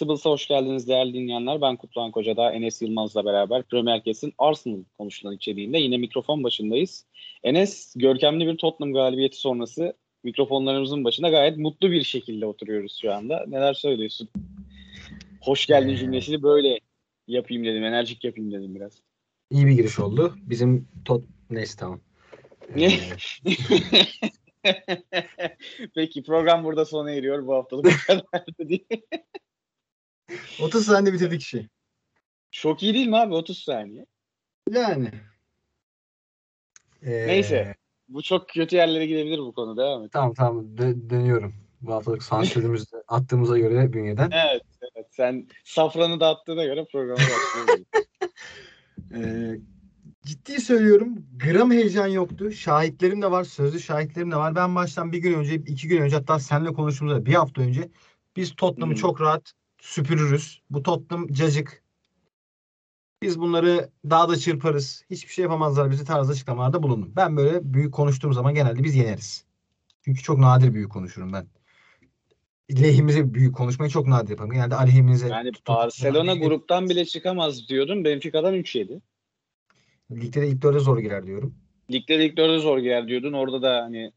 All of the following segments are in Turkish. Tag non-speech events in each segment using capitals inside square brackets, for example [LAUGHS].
Invincibles'a hoş geldiniz değerli dinleyenler. Ben Kutluhan Koca'da Enes Yılmaz'la beraber Premier Kesin Arsenal konuşulan içeriğinde yine mikrofon başındayız. Enes görkemli bir Tottenham galibiyeti sonrası mikrofonlarımızın başında gayet mutlu bir şekilde oturuyoruz şu anda. Neler söylüyorsun? Hoş geldin cümlesini böyle yapayım dedim, enerjik yapayım dedim biraz. İyi bir giriş oldu. Bizim Tot... Neyse tamam. Ee... [LAUGHS] Peki program burada sona eriyor. Bu haftalık bu [LAUGHS] kadardı diye. 30 saniye bitirdik işi. Çok iyi değil mi abi 30 saniye? Yani. Ee... Neyse. Bu çok kötü yerlere gidebilir bu konu devam et. Tamam tamam Dö- dönüyorum. Bu haftalık sansürümüzü [LAUGHS] attığımıza göre bünyeden. Evet, evet. Sen safranı da attığına göre programa başlıyoruz. [LAUGHS] ee, ciddi söylüyorum gram heyecan yoktu. Şahitlerim de var. Sözlü şahitlerim de var. Ben baştan bir gün önce, iki gün önce hatta seninle konuştuğumuzda bir hafta önce biz Tottenham'ı hmm. çok rahat süpürürüz. Bu Tottenham cacık. Biz bunları daha da çırparız. Hiçbir şey yapamazlar bizi tarzı açıklamalarda bulundum. Ben böyle büyük konuştuğum zaman genelde biz yeneriz. Çünkü çok nadir büyük konuşurum ben. Lehimize büyük konuşmayı çok nadir yaparım. Genelde aleyhimize. Yani Barcelona gruptan bile çıkamaz diyordum. Benfica'dan 3 yedi. Ligde de ilk dörde zor girer diyorum. Ligde de ilk dörde zor girer diyordun. Orada da hani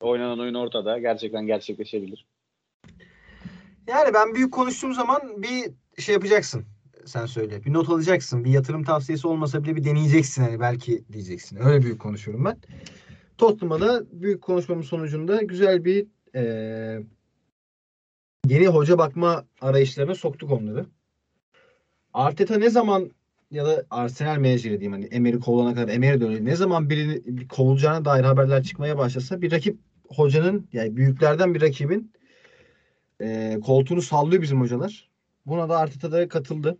oynanan oyun ortada. Gerçekten gerçekleşebilir. Yani ben büyük konuştuğum zaman bir şey yapacaksın. Sen söyle. Bir not alacaksın. Bir yatırım tavsiyesi olmasa bile bir deneyeceksin. Hani belki diyeceksin. Öyle büyük konuşuyorum ben. Tottenham'a da büyük konuşmamın sonucunda güzel bir e, yeni hoca bakma arayışlarına soktuk onları. Arteta ne zaman ya da Arsenal menajeri diyeyim hani Emery kovulana kadar Emery öyle. Ne zaman birini bir kovulacağına dair haberler çıkmaya başlasa bir rakip hocanın yani büyüklerden bir rakibin e, koltuğunu sallıyor bizim hocalar. Buna da Arteta da katıldı.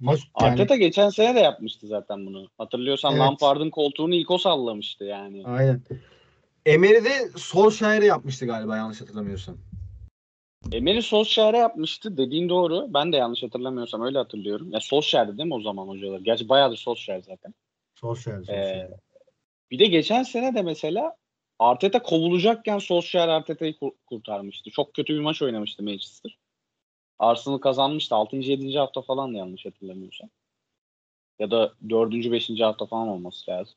Maç, yani... Arteta geçen sene de yapmıştı zaten bunu. Hatırlıyorsan evet. Lampard'ın koltuğunu ilk o sallamıştı yani. Aynen. Emery de Solskjaer'e yapmıştı galiba yanlış hatırlamıyorsam. Emery Solskjaer'e yapmıştı. Dediğin doğru. Ben de yanlış hatırlamıyorsam öyle hatırlıyorum. Ya Solskjaer'di değil mi o zaman hocalar? Gerçi bayağıdır Solskjaer zaten. Solskjaer. Solskjaer. Ee, bir de geçen sene de mesela Arteta kovulacakken Solskjaer Arteta'yı kurtarmıştı. Çok kötü bir maç oynamıştı Manchester. Arsenal kazanmıştı. 6. 7. hafta falan da yanlış hatırlamıyorsam. Ya da 4. 5. hafta falan olması lazım.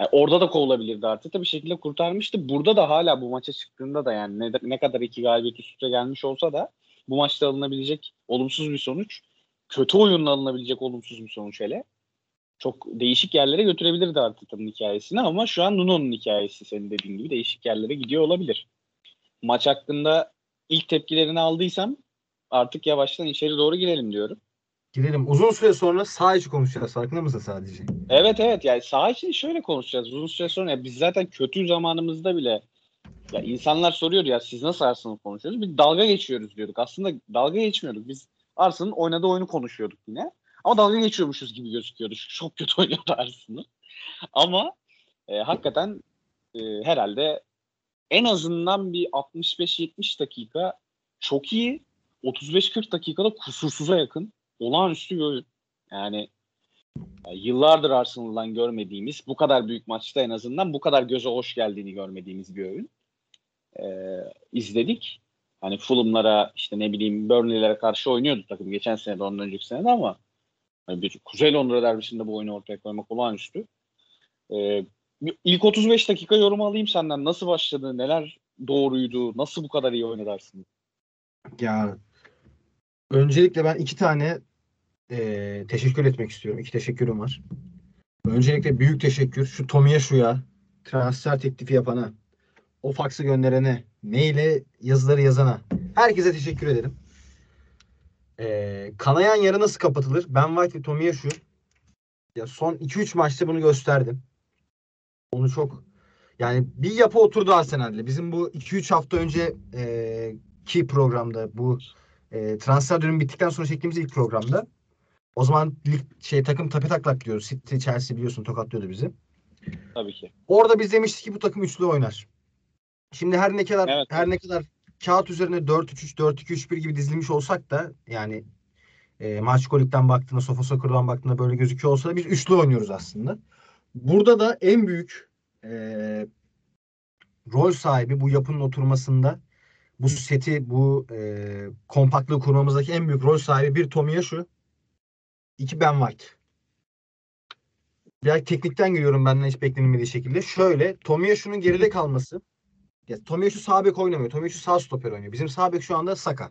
Yani orada da kovulabilirdi Arteta bir şekilde kurtarmıştı. Burada da hala bu maça çıktığında da yani ne, ne kadar iki galibiyet üst üste gelmiş olsa da bu maçta alınabilecek olumsuz bir sonuç. Kötü oyunla alınabilecek olumsuz bir sonuç hele. Çok değişik yerlere götürebilirdi Arteta'nın hikayesini ama şu an Nuno'nun hikayesi senin dediğin gibi değişik yerlere gidiyor olabilir. Maç hakkında ilk tepkilerini aldıysam artık yavaştan içeri doğru girelim diyorum. Girelim. Uzun süre sonra sağ içi konuşacağız. Farkında mısın sadece? Evet evet. Yani sağ içi şöyle konuşacağız. Uzun süre sonra ya biz zaten kötü zamanımızda bile ya insanlar soruyor ya siz nasıl Arsenal konuşuyoruz? Biz dalga geçiyoruz diyorduk. Aslında dalga geçmiyorduk. Biz Arsenal'ın oynadığı oyunu konuşuyorduk yine. Ama dalga geçiyormuşuz gibi gözüküyordu. Çok kötü oynuyordu Arsenal. Ama e, hakikaten e, herhalde en azından bir 65-70 dakika çok iyi. 35-40 dakikada kusursuza yakın olağanüstü bir oyun. Yani yıllardır Arsenal'dan görmediğimiz bu kadar büyük maçta en azından bu kadar göze hoş geldiğini görmediğimiz bir oyun ee, izledik. Hani Fulham'lara işte ne bileyim Burnley'lere karşı oynuyordu takım geçen sene de ondan önceki sene de ama hani bir Kuzey Londra derbisinde bu oyunu ortaya koymak olağanüstü. Ee, ilk 35 dakika yorum alayım senden. Nasıl başladı? Neler doğruydu? Nasıl bu kadar iyi oynadırsın? Ya öncelikle ben iki tane e, teşekkür etmek istiyorum. İki teşekkürüm var. Öncelikle büyük teşekkür şu Tomi'ye şuya transfer teklifi yapana, o faksı gönderene, maile yazıları yazana. Herkese teşekkür ederim. E, kanayan yara nasıl kapatılır? Ben White ve Tomi'ye şu. Ya son 2-3 maçta bunu gösterdim. Onu çok yani bir yapı oturdu Arsenal'de. Bizim bu 2-3 hafta önce e, ki programda bu e, transfer dönemi bittikten sonra çektiğimiz ilk programda o zaman lig, şey takım tape taklak diyoruz. City, Chelsea biliyorsun tokatlıyordu bizi. Tabii ki. Orada biz demiştik ki bu takım üçlü oynar. Şimdi her ne kadar evet, her ne kadar kağıt üzerine 4-3-3 4-2-3-1 gibi dizilmiş olsak da yani e, maç kolikten baktığında, sofa soccer'dan baktığında böyle gözüküyor olsa da biz üçlü oynuyoruz aslında. Burada da en büyük e, rol sahibi bu yapının oturmasında bu seti, bu e, kompaktlığı kurmamızdaki en büyük rol sahibi bir Tomiyasu, iki Ben White. Biraz teknikten geliyorum benden hiç beklenmediği şekilde. Şöyle Tomiyasu'nun geride kalması. Ya, Tomiyasu sağ bek oynamıyor. Tomiyasu sağ stoper oynuyor. Bizim sağ bek şu anda Saka.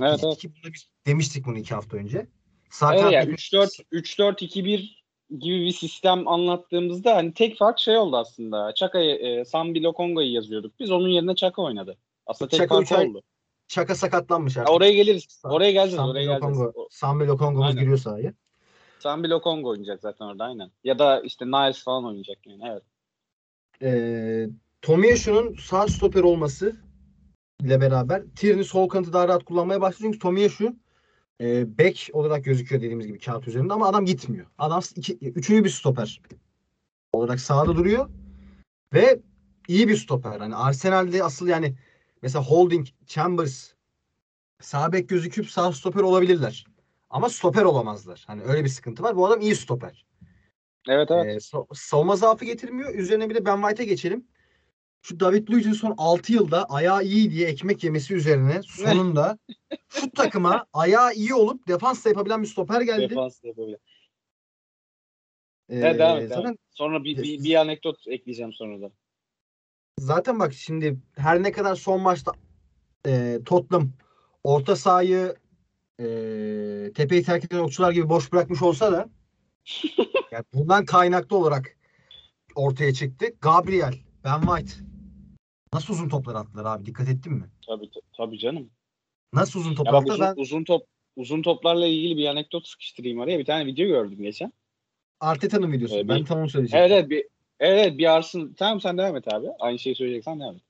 Evet, evet. Ki bunu biz demiştik bunu iki hafta önce. Sağ Evet yani bek- 3-4 3-4-2-1 gibi bir sistem anlattığımızda hani tek fark şey oldu aslında. Çaka'yı e, Sambi Lokonga'yı yazıyorduk. Biz onun yerine Çaka oynadı. Aslında tek Çaka fark ay- oldu. Çaka sakatlanmış Ya artık. oraya geliriz. Oraya geleceğiz. Sambi Oraya geleceğiz. Lokongo, O- Sambi Lokongomuz Aynen. giriyor sahaya. Sambi Lokonga oynayacak zaten orada aynen. Ya da işte Niles falan oynayacak yani evet. Ee, Tomiyasu'nun sağ stoper olması ile beraber Tierney sol kanatı daha rahat kullanmaya başlıyor. Çünkü Tomiyasu e, bek olarak gözüküyor dediğimiz gibi kağıt üzerinde ama adam gitmiyor. Adam iki, üçüncü bir stoper olarak sahada duruyor ve iyi bir stoper. Hani Arsenal'de asıl yani mesela Holding, Chambers sağ bek gözüküp sağ stoper olabilirler. Ama stoper olamazlar. Hani öyle bir sıkıntı var. Bu adam iyi stoper. Evet evet. Ee, sa- savunma zaafı getirmiyor. Üzerine bir de Ben White'a geçelim. Şu David Luiz'in son 6 yılda ayağı iyi diye ekmek yemesi üzerine sonunda [LAUGHS] şu takıma ayağı iyi olup defans da yapabilen bir stoper geldi. Defans da yapabilir. Ee, Evet, devam et, zaten. Sonra bir, bir, bir anekdot ekleyeceğim sonra da. zaten bak şimdi her ne kadar son maçta e, Tottenham orta sahayı e, tepeyi terk eden okçular gibi boş bırakmış olsa da [LAUGHS] yani bundan kaynaklı olarak ortaya çıktı. Gabriel, Ben White nasıl uzun toplar attılar abi dikkat ettin mi? Tabii tabii canım. Nasıl uzun top attılar? uzun, Ben uzun top uzun toplarla ilgili bir anekdot sıkıştırayım araya. Bir tane video gördüm geçen. Arteta'nın videosu. Ee, ben bir- tam onu söyleyeceğim. Evet evet bir evet bir Arsın. Tamam sen devam et abi. Aynı şeyi söyleyeceksen devam et.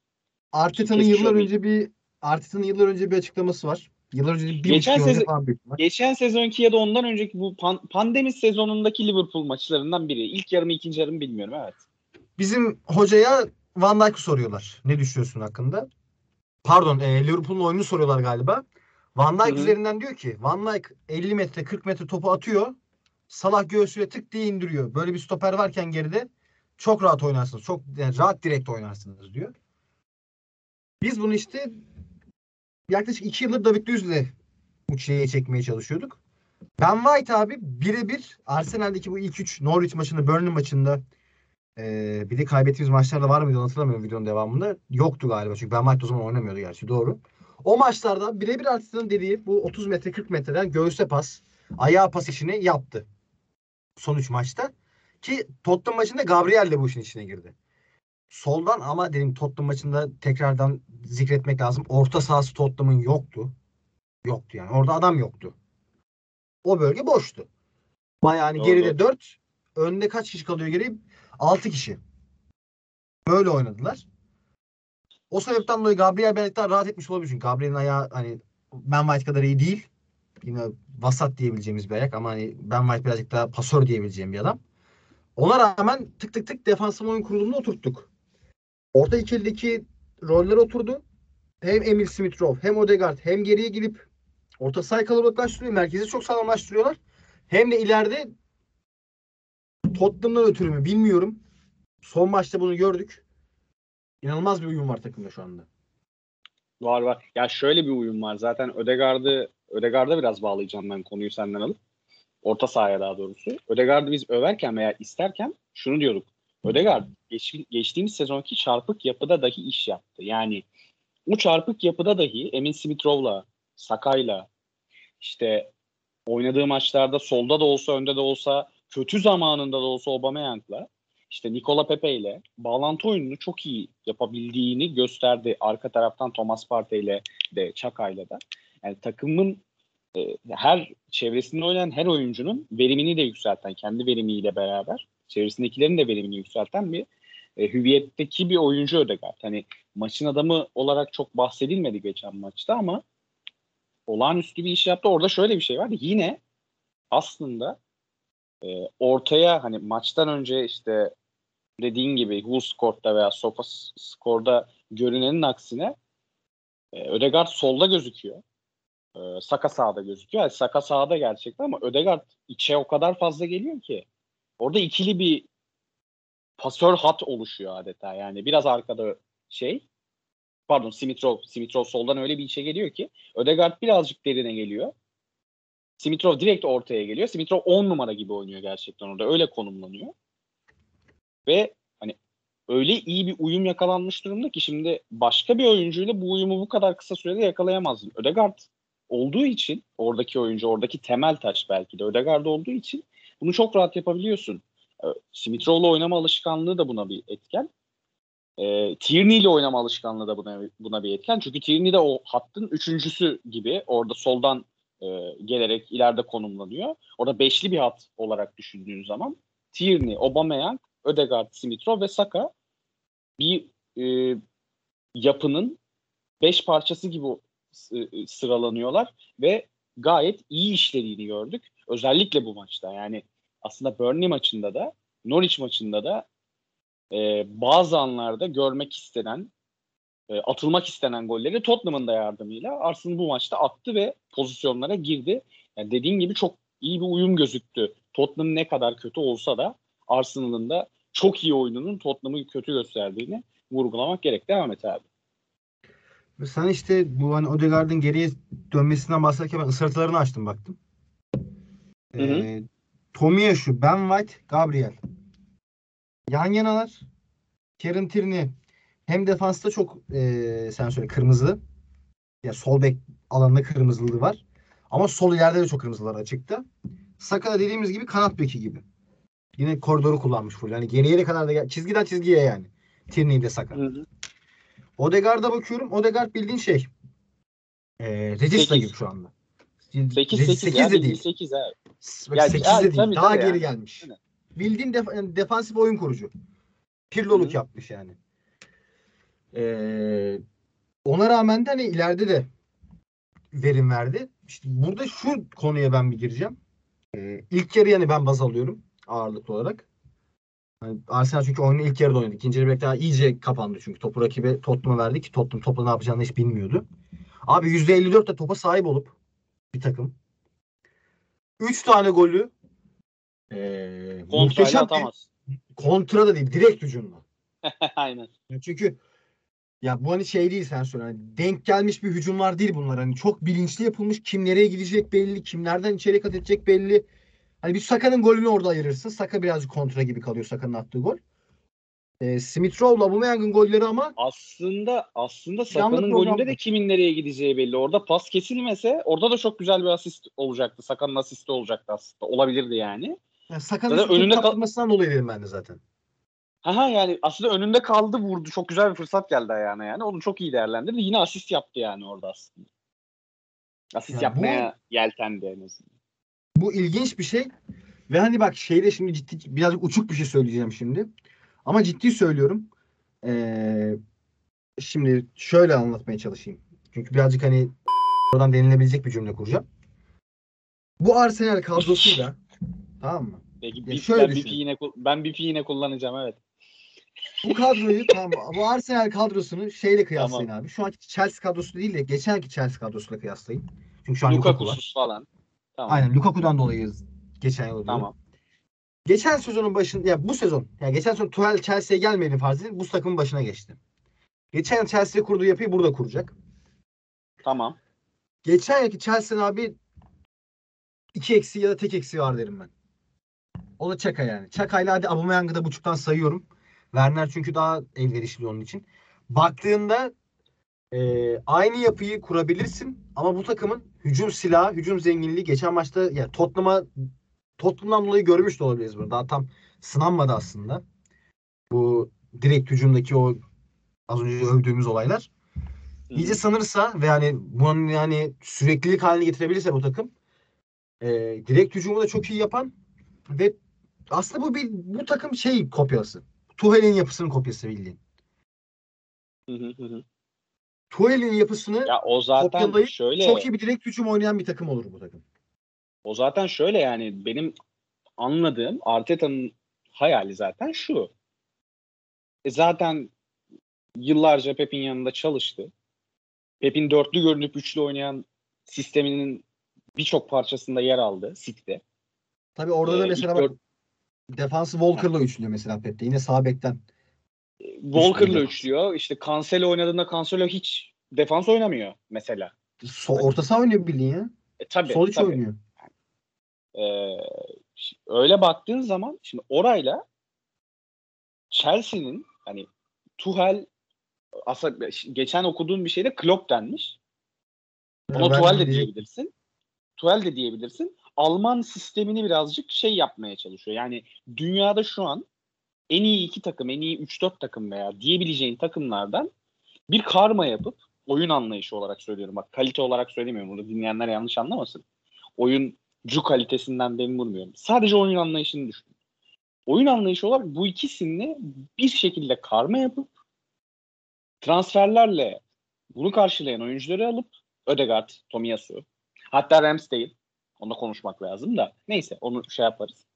Arteta'nın yıllar önce bir Arteta'nın yıllar önce bir açıklaması var. Yıllar önce bir Geçen yıl önce sezon- falan büyük. Geçen sezonki ya da ondan önceki bu pan- pandemi sezonundaki Liverpool maçlarından biri. İlk yarımı ikinci yarımı bilmiyorum evet. Bizim hocaya Van Dijk'ı soruyorlar. Ne düşünüyorsun hakkında? Pardon, e, Liverpool'un oyununu soruyorlar galiba. Van Dijk Hı hı. üzerinden diyor ki Van Dijk 50 metre 40 metre topu atıyor. Salah göğsüyle tık diye indiriyor. Böyle bir stoper varken geride çok rahat oynarsınız. Çok yani rahat direkt oynarsınız diyor. Biz bunu işte yaklaşık 2 yıldır David Luiz'le bu çileye çekmeye çalışıyorduk. Ben White abi birebir Arsenal'deki bu ilk 3 Norwich maçında, Burnley maçında ee, bir de kaybettiğimiz maçlarda var mıydı hatırlamıyorum videonun devamında. Yoktu galiba çünkü Ben White o zaman oynamıyordu gerçi doğru. O maçlarda birebir Arteta'nın dediği bu 30 metre 40 metreden göğüse pas, ayağa pas işini yaptı. Son 3 maçta. Ki Tottenham maçında Gabriel de bu işin içine girdi. Soldan ama dedim Tottenham maçında tekrardan zikretmek lazım. Orta sahası Tottenham'ın yoktu. Yoktu yani. Orada adam yoktu. O bölge boştu. Bayağı hani Doğru, geride doğru. 4, önde kaç kişi kalıyor geriye? 6 kişi. Böyle oynadılar. O sebepten dolayı Gabriel belki daha rahat etmiş olabilir. Çünkü Gabriel'in ayağı hani Ben White kadar iyi değil. Yine vasat diyebileceğimiz bir ayak ama hani Ben White birazcık daha pasör diyebileceğim bir adam. Ona rağmen tık tık tık defansif oyun kurulumunu oturttuk. Orta ikilideki roller oturdu. Hem Emil Smith hem Odegaard hem geriye gidip orta sahayı kalabalıklaştırıyor. Merkezi çok sağlamlaştırıyorlar. Hem de ileride Tottenham'dan ötürü mü bilmiyorum. Son maçta bunu gördük. İnanılmaz bir uyum var takımda şu anda. Var var. Ya şöyle bir uyum var. Zaten Ödegaard'ı Ödegaard'a biraz bağlayacağım ben konuyu senden alıp. Orta sahaya daha doğrusu. Ödegaard'ı biz överken veya isterken şunu diyorduk. Ödegaard geç, geçtiğimiz sezonki çarpık yapıda dahi iş yaptı. Yani o çarpık yapıda dahi Emin Smith-Rowe'la, Sakay'la işte oynadığı maçlarda solda da olsa önde de olsa kötü zamanında da olsa Aubameyang'la işte Nikola Pepe ile bağlantı oyununu çok iyi yapabildiğini gösterdi. Arka taraftan Thomas Partey ile de Çaka'yla da. Yani takımın e, her çevresinde oynayan her oyuncunun verimini de yükselten, kendi verimiyle beraber çevresindekilerin de verimini yükselten bir e, hüviyetteki bir oyuncu Ödegaard. Hani maçın adamı olarak çok bahsedilmedi geçen maçta ama olağanüstü bir iş yaptı. Orada şöyle bir şey var. Yine aslında e, ortaya hani maçtan önce işte dediğin gibi WhoScore'da veya SofaScore'da görünenin aksine e, Ödegaard solda gözüküyor. E, Saka sağda gözüküyor. Yani Saka sağda gerçekten ama Ödegaard içe o kadar fazla geliyor ki. Orada ikili bir pasör hat oluşuyor adeta. Yani biraz arkada şey pardon Simitrov, Simitrov soldan öyle bir içe geliyor ki Ödegaard birazcık derine geliyor. Simitrov direkt ortaya geliyor. Simitrov 10 numara gibi oynuyor gerçekten orada. Öyle konumlanıyor. Ve hani öyle iyi bir uyum yakalanmış durumda ki şimdi başka bir oyuncuyla bu uyumu bu kadar kısa sürede yakalayamazdın. Ödegaard olduğu için oradaki oyuncu, oradaki temel taş belki de Ödegaard olduğu için bunu çok rahat yapabiliyorsun. Ee, Simitrov'la oynama alışkanlığı da buna bir etken. E, Tierney ile oynama alışkanlığı da buna, buna bir etken. Çünkü Tierney de o hattın üçüncüsü gibi orada soldan e, gelerek ileride konumlanıyor. Orada beşli bir hat olarak düşündüğün zaman Tierney, Aubameyang, Ödegaard, Simitrov ve Saka bir e, yapının beş parçası gibi e, sıralanıyorlar ve gayet iyi işlediğini gördük. Özellikle bu maçta yani aslında Burnley maçında da Norwich maçında da e, bazı anlarda görmek istenen e, atılmak istenen golleri Tottenham'ın da yardımıyla Arsenal bu maçta attı ve pozisyonlara girdi. Yani dediğin gibi çok iyi bir uyum gözüktü. Tottenham ne kadar kötü olsa da Arsenal'ın da çok iyi oyununun Tottenham'ı kötü gösterdiğini vurgulamak gerek. Devam et abi. Sen işte bu hani Odegaard'ın geriye dönmesinden bahsederken ben ısırtılarını açtım baktım. Hı hı. Ee, Tomiyasu, Ben White, Gabriel. Yan yanalar. Kieran Tierney hem defansta çok e, sen söyle kırmızı. Ya sol bek alanında kırmızılığı var. Ama sol ileride de çok kırmızılar açıkta. Saka da dediğimiz gibi kanat beki gibi. Yine koridoru kullanmış full. Yani geriye kadar da çizgiden çizgiye yani. Tierney de Saka. Hı hı. Odegaard'a bakıyorum. Odegaard bildiğin şey. E, Regista gibi şu anda. 8 8, 8 ya, de değil. 8 abi. 8 de değil. Tabii, Daha geri yani. gelmiş. Bildiğin def defansif oyun kurucu. Pirloluk Hı-hı. yapmış yani. Ee, ona rağmen de hani ileride de verim verdi. İşte burada şu konuya ben bir gireceğim. Ee, ilk yarı yani ben baz alıyorum ağırlıklı olarak. Yani Arsenal çünkü oyunu ilk yarıda oynadı. İkinci yarı daha iyice kapandı çünkü topu rakibe Tottenham'a verdi ki Tottenham topla ne yapacağını hiç bilmiyordu. Abi %54 de topa sahip olup bir takım 3 tane golü ee, muhteşem atamaz. Kontra da değil. Direkt hücumla. [LAUGHS] Aynen. Çünkü ya bu hani şey değil sen söyle. Hani denk gelmiş bir hücumlar değil bunlar. Hani çok bilinçli yapılmış. Kim nereye gidecek belli. Kimlerden içeri kat edecek belli. Hani bir Saka'nın golünü orada ayırırsın. Saka birazcık kontra gibi kalıyor Saka'nın attığı gol. E, Smith Rowe'la Aubameyang'ın golleri ama aslında aslında Saka'nın golünde de kimin nereye gideceği belli. Orada pas kesilmese orada da çok güzel bir asist olacaktı. Saka'nın asisti olacaktı aslında. Olabilirdi yani. Yani Saka'nın önünde kaptırmasından dolayı dedim ben de zaten. Aha yani aslında önünde kaldı vurdu. Çok güzel bir fırsat geldi ayağına yani. Onu çok iyi değerlendirdi. Yine asist yaptı yani orada aslında. Asist yani yapmaya bu, yeltendi en azından. Bu ilginç bir şey. Ve hani bak şeyde şimdi ciddi birazcık uçuk bir şey söyleyeceğim şimdi. Ama ciddi söylüyorum. Ee, şimdi şöyle anlatmaya çalışayım. Çünkü birazcık hani oradan denilebilecek bir cümle kuracağım. Bu Arsenal kadrosuyla [LAUGHS] tamam mı? Peki bir, şöyle ben, bir yine, ben bir yine kullanacağım evet. Bu kadroyu tamam bu Arsenal kadrosunu şeyle kıyaslayın tamam. abi. Şu anki Chelsea kadrosu değil de geçenki Chelsea kadrosuyla kıyaslayın. Çünkü şu an Lukaku var. falan. Tamam. Aynen Lukaku'dan dolayı geçen yıl. Tamam. Geçen sezonun başında ya bu sezon yani geçen sezon Tuchel Chelsea'ye gelmedi farz edin. Bu takımın başına geçti. Geçen yıl Chelsea'ye kurduğu yapıyı burada kuracak. Tamam. Geçen yılki Chelsea'nin abi iki eksi ya da tek eksi var derim ben. O da Çaka yani. Çaka ile hadi Aubameyang'ı da buçuktan sayıyorum. Werner çünkü daha elverişli onun için. Baktığında e, aynı yapıyı kurabilirsin ama bu takımın hücum silahı, hücum zenginliği geçen maçta ya yani Tottenham'a Tottenham'dan dolayı görmüş de olabiliriz bunu. Daha tam sınanmadı aslında. Bu direkt hücumdaki o az önce övdüğümüz olaylar. İyice sanırsa ve yani bunun yani süreklilik haline getirebilirse bu takım e, direkt hücumu da çok iyi yapan ve aslında bu bir bu takım şey kopyası. Tuhel'in yapısının kopyası bildiğin. Tuhel'in yapısını ya o zaten şöyle çok iyi bir direkt hücum oynayan bir takım olur bu takım. O zaten şöyle yani benim anladığım Arteta'nın hayali zaten şu. E zaten yıllarca Pep'in yanında çalıştı. Pep'in dörtlü görünüp üçlü oynayan sisteminin birçok parçasında yer aldı City'de. Tabii orada da ee, mesela bak defans Walker'la üçlü mesela Pep'te. Yine sağ bekten Walker'la defans. üçlüyor. İşte Cancelo oynadığında Cancelo hiç defans oynamıyor mesela. So, orta saha oynuyor bildiğin ya. E, tabii, Sol iç tabii. oynuyor. Ee, şi- öyle baktığın zaman şimdi orayla Chelsea'nin hani Tuchel aslında geçen okuduğum bir şeyde Klopp denmiş. Ona Tuchel de diyebilirsin. Tuchel de diyebilirsin. Alman sistemini birazcık şey yapmaya çalışıyor. Yani dünyada şu an en iyi iki takım, en iyi 3-4 takım veya diyebileceğin takımlardan bir karma yapıp oyun anlayışı olarak söylüyorum. Bak kalite olarak söylemiyorum. Burada dinleyenler yanlış anlamasın. Oyuncu kalitesinden ben vurmuyorum. Sadece oyun anlayışını düşün. Oyun anlayışı olarak bu ikisini bir şekilde karma yapıp transferlerle bunu karşılayan oyuncuları alıp Ödegaard, Tomiyasu, hatta Ramsdale onunla konuşmak lazım da neyse onu şey yaparız.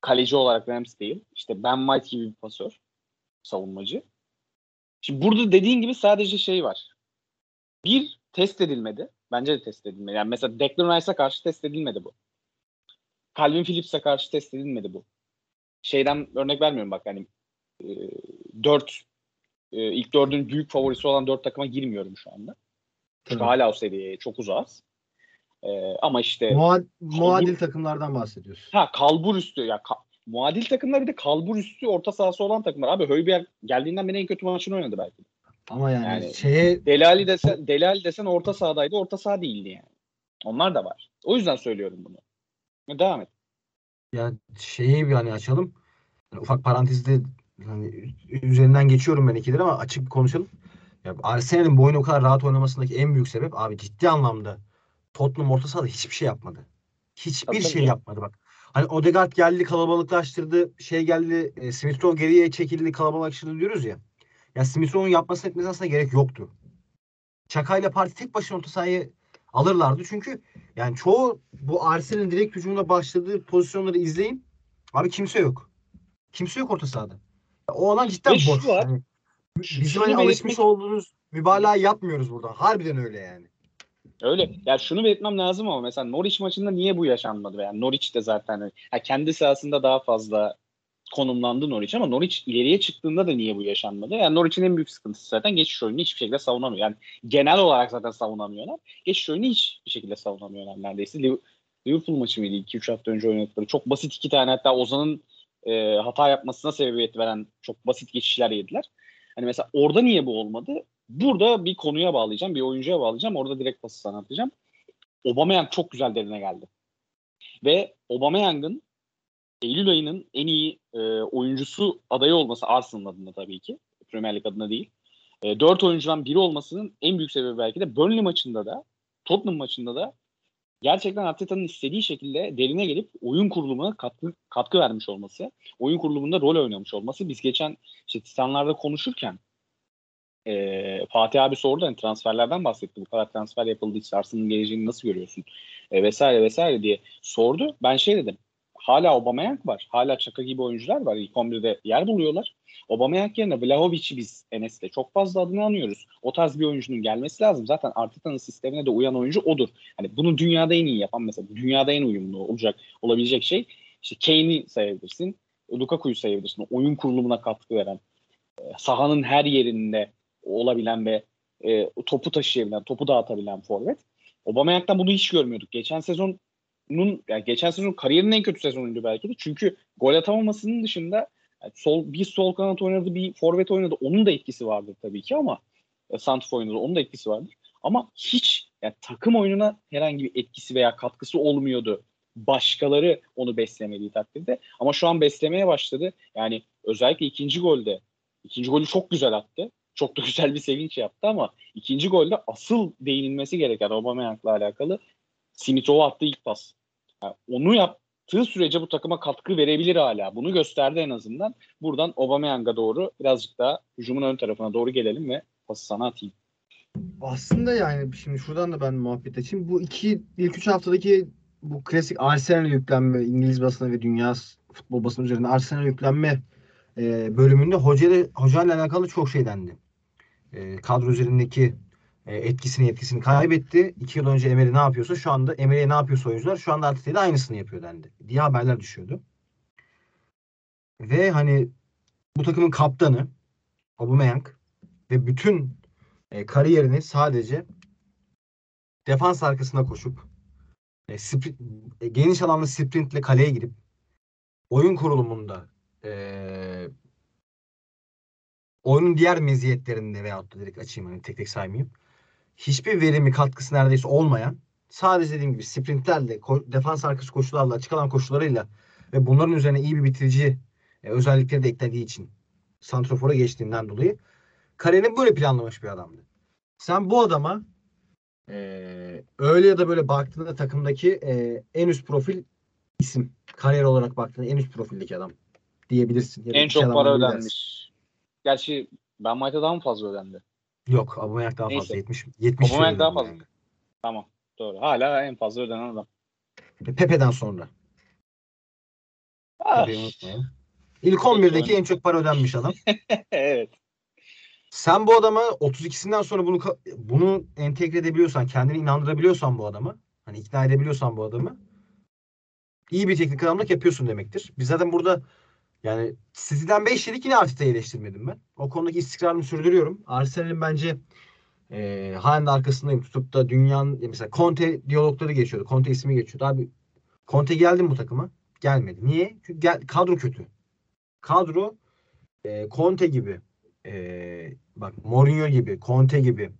Kaleci olarak Ramsdale, işte Ben White gibi bir pasör, savunmacı. Şimdi burada dediğin gibi sadece şey var. Bir test edilmedi. Bence de test edilmedi. Yani mesela Declan Rice'a karşı test edilmedi bu. Calvin Phillips'e karşı test edilmedi bu. Şeyden örnek vermiyorum bak hani e, dört e, ilk dördün büyük favorisi olan dört takıma girmiyorum şu anda. Çünkü Tabii. hala o seviyeye çok uzağız. E, ama işte Muad- muadil takımlardan bahsediyorsun. ha kalbur üstü ya ka- muadil takımlar bir de kalbur üstü orta sahası olan takımlar. Abi Höybier geldiğinden beri en kötü maçını oynadı belki. Ama yani, Yani- şeye Delali desen, Delali desen orta sahadaydı. Orta saha değildi yani. Onlar da var. O yüzden söylüyorum bunu. Devam et. ya şeyi bir hani açalım. Yani ufak parantezde hani üzerinden geçiyorum ben ikileri ama açık bir konuşalım. Ya Arsenal'in bu oyunu o kadar rahat oynamasındaki en büyük sebep abi ciddi anlamda Tottenham orta sahada hiçbir şey yapmadı. Hiçbir Tabii, şey yapmadı bak. Hani Odegaard geldi kalabalıklaştırdı. Şey geldi e, Smith Rowe geriye çekildi kalabalıklaştırdı diyoruz ya. Ya Smith Rowe'un yapmasına etmesine aslında gerek yoktu. Çaka ile Parti tek başına orta sahayı alırlardı. Çünkü yani çoğu bu Arsenal'in direkt hücumuna başladığı pozisyonları izleyin. Abi kimse yok. Kimse yok orta sahada. Ya O alan cidden boş. Yani bizim şunu hani alışmış olduğumuz mübalağa yapmıyoruz burada. Harbiden öyle yani. Öyle. Ya şunu belirtmem lazım ama mesela Norwich maçında niye bu yaşanmadı? Yani Norwich de zaten ha, kendi sahasında daha fazla konumlandı Norwich ama Norwich ileriye çıktığında da niye bu yaşanmadı? Yani Norwich'in en büyük sıkıntısı zaten geçiş oyunu hiçbir şekilde savunamıyor. Yani genel olarak zaten savunamıyorlar. Geçiş oyunu hiçbir şekilde savunamıyorlar neredeyse. Liv- Liverpool maçı mıydı? 2-3 hafta önce oynadıkları. Çok basit iki tane hatta Ozan'ın e, hata yapmasına sebebiyet veren çok basit geçişler yediler. Hani mesela orada niye bu olmadı? Burada bir konuya bağlayacağım, bir oyuncuya bağlayacağım. Orada direkt pası sana atacağım. Aubameyang çok güzel derine geldi. Ve Aubameyang'ın Eylül ayının en iyi e, oyuncusu adayı olması Arsenal adına tabii ki. Premier Lig adına değil. E, dört oyuncudan biri olmasının en büyük sebebi belki de Burnley maçında da Tottenham maçında da gerçekten Arteta'nın istediği şekilde derine gelip oyun kurulumuna katkı, katkı vermiş olması, oyun kurulumunda rol oynamış olması. Biz geçen işte Titanlar'da konuşurken e, Fatih abi sordu hani transferlerden bahsetti. Bu kadar transfer yapıldı. işte Arsenal'ın geleceğini nasıl görüyorsun? E, vesaire vesaire diye sordu. Ben şey dedim. Hala Aubameyang var. Hala Çaka gibi oyuncular var. İlk 11'de yer buluyorlar. Aubameyang yerine Vlahovic'i biz Enes'te çok fazla adını anıyoruz. O tarz bir oyuncunun gelmesi lazım. Zaten Arteta'nın sistemine de uyan oyuncu odur. Hani bunu dünyada en iyi yapan mesela dünyada en uyumlu olacak olabilecek şey işte Kane'i sayabilirsin. Lukaku'yu sayabilirsin. Oyun kurulumuna katkı veren, e, sahanın her yerinde olabilen ve e, topu taşıyabilen, topu dağıtabilen forvet. Aubameyang'dan bunu hiç görmüyorduk. Geçen sezonun yani geçen sezon kariyerinin en kötü sezonuydu belki de. Çünkü gol atamamasının dışında yani sol bir sol kanat oynadı, bir forvet oynadı. Onun da etkisi vardır tabii ki ama e, santrfor oynadı. Onun da etkisi vardır. Ama hiç yani takım oyununa herhangi bir etkisi veya katkısı olmuyordu. Başkaları onu beslemediği takdirde. Ama şu an beslemeye başladı. Yani özellikle ikinci golde ikinci golü çok güzel attı. Çok da güzel bir sevinç yaptı ama ikinci golde asıl değinilmesi gereken Aubameyang'la alakalı Simitov'a attığı ilk pas. Yani onu yaptığı sürece bu takıma katkı verebilir hala. Bunu gösterdi en azından. Buradan Aubameyang'a doğru birazcık daha hücumun ön tarafına doğru gelelim ve pası sana atayım. Aslında yani şimdi şuradan da ben muhabbet açayım. Bu iki ilk üç haftadaki bu klasik Arsenal yüklenme İngiliz basını ve dünya futbol basını üzerinde Arsenal yüklenme e, bölümünde hocayla, hocayla alakalı çok şey dendi. E, kadro üzerindeki e, etkisini etkisini kaybetti. İki yıl önce Emery ne yapıyorsa şu anda Emery'e ne yapıyorsa oyuncular şu anda Arteta'ya da aynısını yapıyor dendi. Diye haberler düşüyordu. Ve hani bu takımın kaptanı Aubameyang ve bütün e, kariyerini sadece defans arkasına koşup e, sprint, e, geniş alanlı sprintle kaleye girip oyun kurulumunda e, oyunun diğer meziyetlerinde veyahut da direkt açayım hani tek tek saymayayım. Hiçbir verimi katkısı neredeyse olmayan sadece dediğim gibi sprintlerle defans arkası koşularla açık alan koşularıyla ve bunların üzerine iyi bir bitirici e, özellikleri de eklediği için santrofora geçtiğinden dolayı kariyerini böyle planlamış bir adamdı. Sen bu adama e, öyle ya da böyle baktığında takımdaki e, en üst profil isim. Kariyer olarak baktığında en üst profildeki adam diyebilirsin. Ya En çok para ödenmiş. Gerçi Ben White'a daha mı fazla ödendi? Yok Aubameyang daha Neyse. fazla. 70 70 Aubameyang daha fazla. yani. Tamam. Doğru. Hala en fazla ödenen adam. E, Pepe'den sonra. Ah. İlk 11'deki en çok para ödenmiş adam. [LAUGHS] evet. Sen bu adama 32'sinden sonra bunu bunu entegre edebiliyorsan, kendini inandırabiliyorsan bu adama, hani ikna edebiliyorsan bu adamı iyi bir teknik adamlık yapıyorsun demektir. Biz zaten burada yani City'den 5 yedik yine Arteta'yı eleştirmedim ben. O konudaki istikrarımı sürdürüyorum. Arsenal'in bence e, halen arkasındayım. Tutup da dünyanın ya mesela Conte diyalogları geçiyordu. Conte ismi geçiyordu. Abi Conte geldi mi bu takıma? Gelmedi. Niye? Çünkü gel, kadro kötü. Kadro e, Conte gibi e, bak Mourinho gibi, Conte gibi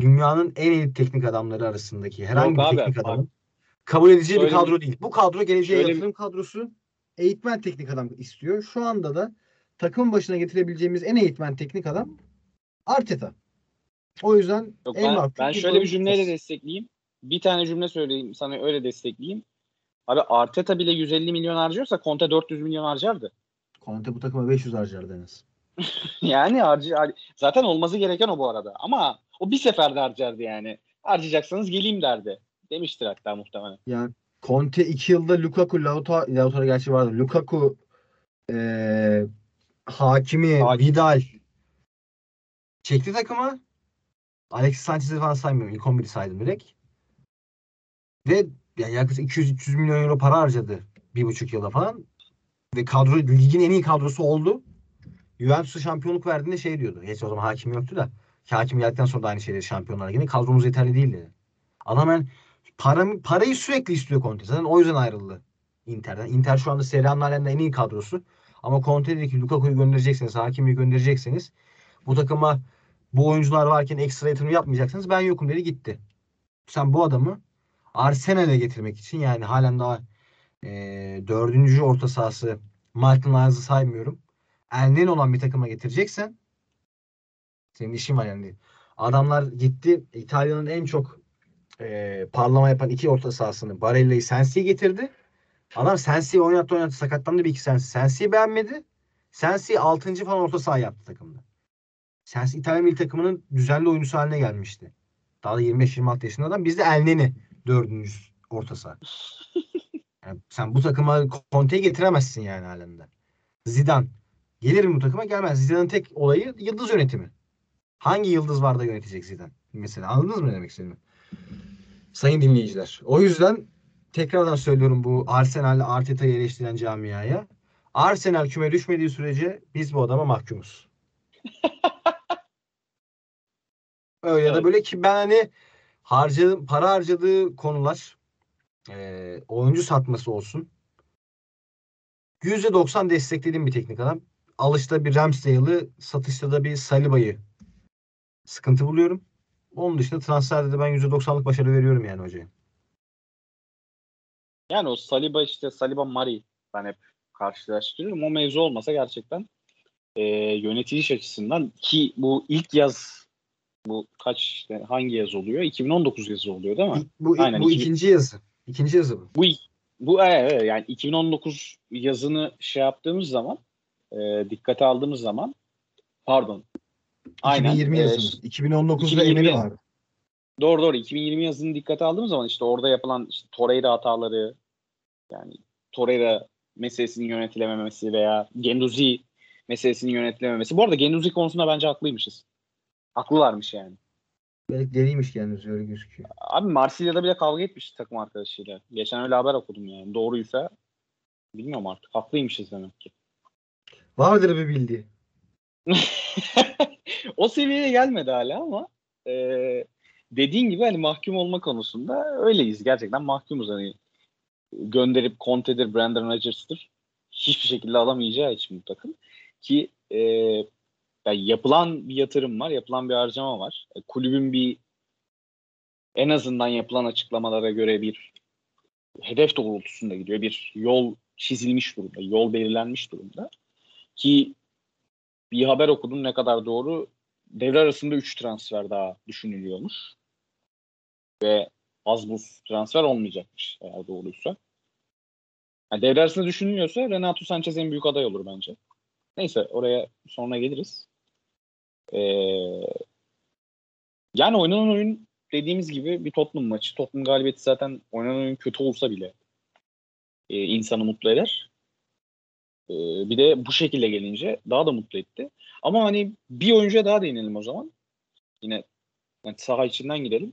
dünyanın en iyi teknik adamları arasındaki herhangi Yok bir abi, teknik adamın kabul edeceği bir kadro değil. Bu kadro geleceğe şöyle yatırım kadrosu. Eğitmen teknik adam istiyor. Şu anda da takım başına getirebileceğimiz en eğitmen teknik adam Arteta. O yüzden Yok, en ben, ben şöyle bir cümleyle destekleyeyim. Bir tane cümle söyleyeyim sana öyle destekleyeyim. Abi Arteta bile 150 milyon harcıyorsa Conte 400 milyon harcardı. Conte bu takıma 500 harcardı en az. [LAUGHS] yani harcı, har- zaten olması gereken o bu arada. Ama o bir seferde harcardı yani. Harcayacaksanız geleyim derdi. Demiştir hatta muhtemelen. Yani Conte 2 yılda Lukaku, Lautaro, Lautaro gerçi vardı. Lukaku, eee Hakimi, Hakim. Vidal çekti takıma. Alexis Sanchez'i falan saymıyorum. İlk 11'i saydım direkt. Ve yani yaklaşık 200-300 milyon euro para harcadı. Bir buçuk yılda falan. Ve kadro ligin en iyi kadrosu oldu. Juventus'a şampiyonluk verdiğinde şey diyordu. Geç o zaman hakim yoktu da. Ki hakim geldikten sonra da aynı şeyleri şampiyonlar yine kadromuz yeterli değil dedi. Adam ben para, parayı sürekli istiyor Conte. Zaten o yüzden ayrıldı Inter'den. Inter şu anda Serie A'nın en iyi kadrosu. Ama Conte dedi ki Lukaku'yu gönderecekseniz, Hakimi'yi gönderecekseniz bu takıma bu oyuncular varken ekstra yatırım yapmayacaksanız ben yokum dedi gitti. Sen bu adamı Arsenal'e getirmek için yani halen daha e, dördüncü orta sahası Martin Lyons'ı saymıyorum. Elnen olan bir takıma getireceksen senin işin var yani. Adamlar gitti İtalya'nın en çok e, parlama yapan iki orta sahasını Barella'yı Sensi'yi getirdi. Adam Sensi'yi oynattı oynattı sakatlandı bir iki Sensi. Sensi'yi beğenmedi. Sensi 6. falan orta saha yaptı takımda. Sensi İtalya milli takımının düzenli oyuncusu haline gelmişti. Daha da 25-26 yaşında adam. Bizde Elneni dördüncü orta saha. [LAUGHS] Yani sen bu takıma Conte'yi getiremezsin yani halinde. Zidane. Gelir mi bu takıma? Gelmez. Zidane'ın tek olayı yıldız yönetimi. Hangi yıldız var da yönetecek Zidane? Mesela anladınız mı ne demek istediğimi? Sayın dinleyiciler. O yüzden tekrardan söylüyorum bu Arsenal'le Arteta'yı eleştiren camiaya. Arsenal küme düşmediği sürece biz bu adama mahkumuz. [LAUGHS] Öyle ya da böyle ki ben hani harcadım, para harcadığı konular e, oyuncu satması olsun. %90 desteklediğim bir teknik adam. Alışta bir Ramsdale'ı, satışta da bir Saliba'yı sıkıntı buluyorum. Onun dışında transferde de ben %90'lık başarı veriyorum yani hocaya. Yani o Saliba işte Saliba Mari ben hep karşılaştırıyorum. O mevzu olmasa gerçekten e, yönetiliş açısından ki bu ilk yaz bu kaç işte hangi yaz oluyor? 2019 yazı oluyor değil mi? Bu, Aynen, bu iki- ikinci yazı. İkinci yazı bu. Bu bu evet, evet, yani 2019 yazını şey yaptığımız zaman e, dikkate aldığımız zaman pardon. Aynen. 2020 e, yazımız. 2019'da 2020 Emel'i vardı. Doğru doğru 2020 yazını dikkate aldığımız zaman işte orada yapılan işte Torreira hataları yani Torreira meselesinin yönetilememesi veya Genduzi meselesinin yönetilememesi. Bu arada Genduzi konusunda bence haklıymışız. Haklılarmış yani. Belki deliymiş kendisi öyle gözüküyor. Abi Marsilya'da bile kavga etmiş takım arkadaşıyla. Geçen öyle haber okudum yani. Doğruysa bilmiyorum artık. Haklıymışız demek ki. Vardır bir bildiği. [LAUGHS] o seviyeye gelmedi hala ama e, dediğin gibi hani mahkum olma konusunda öyleyiz. Gerçekten mahkumuz hani gönderip Conte'dir, Brandon Rodgers'tır hiçbir şekilde alamayacağı için bu takım. Ki e, yani yapılan bir yatırım var, yapılan bir harcama var. E, kulübün bir en azından yapılan açıklamalara göre bir hedef doğrultusunda gidiyor. Bir yol çizilmiş durumda, yol belirlenmiş durumda. Ki bir haber okudum ne kadar doğru. Devre arasında 3 transfer daha düşünülüyormuş. Ve az buz transfer olmayacakmış eğer doğruysa. Yani devre arasında düşünülüyorsa Renato Sanchez en büyük aday olur bence. Neyse oraya sonra geliriz. Ee, yani oynanan oyun dediğimiz gibi bir Tottenham maçı. Tottenham galibiyeti zaten oynanan oyun kötü olsa bile e, insanı mutlu eder. E, bir de bu şekilde gelince daha da mutlu etti. Ama hani bir oyuncuya daha değinelim o zaman. Yine yani saha içinden gidelim.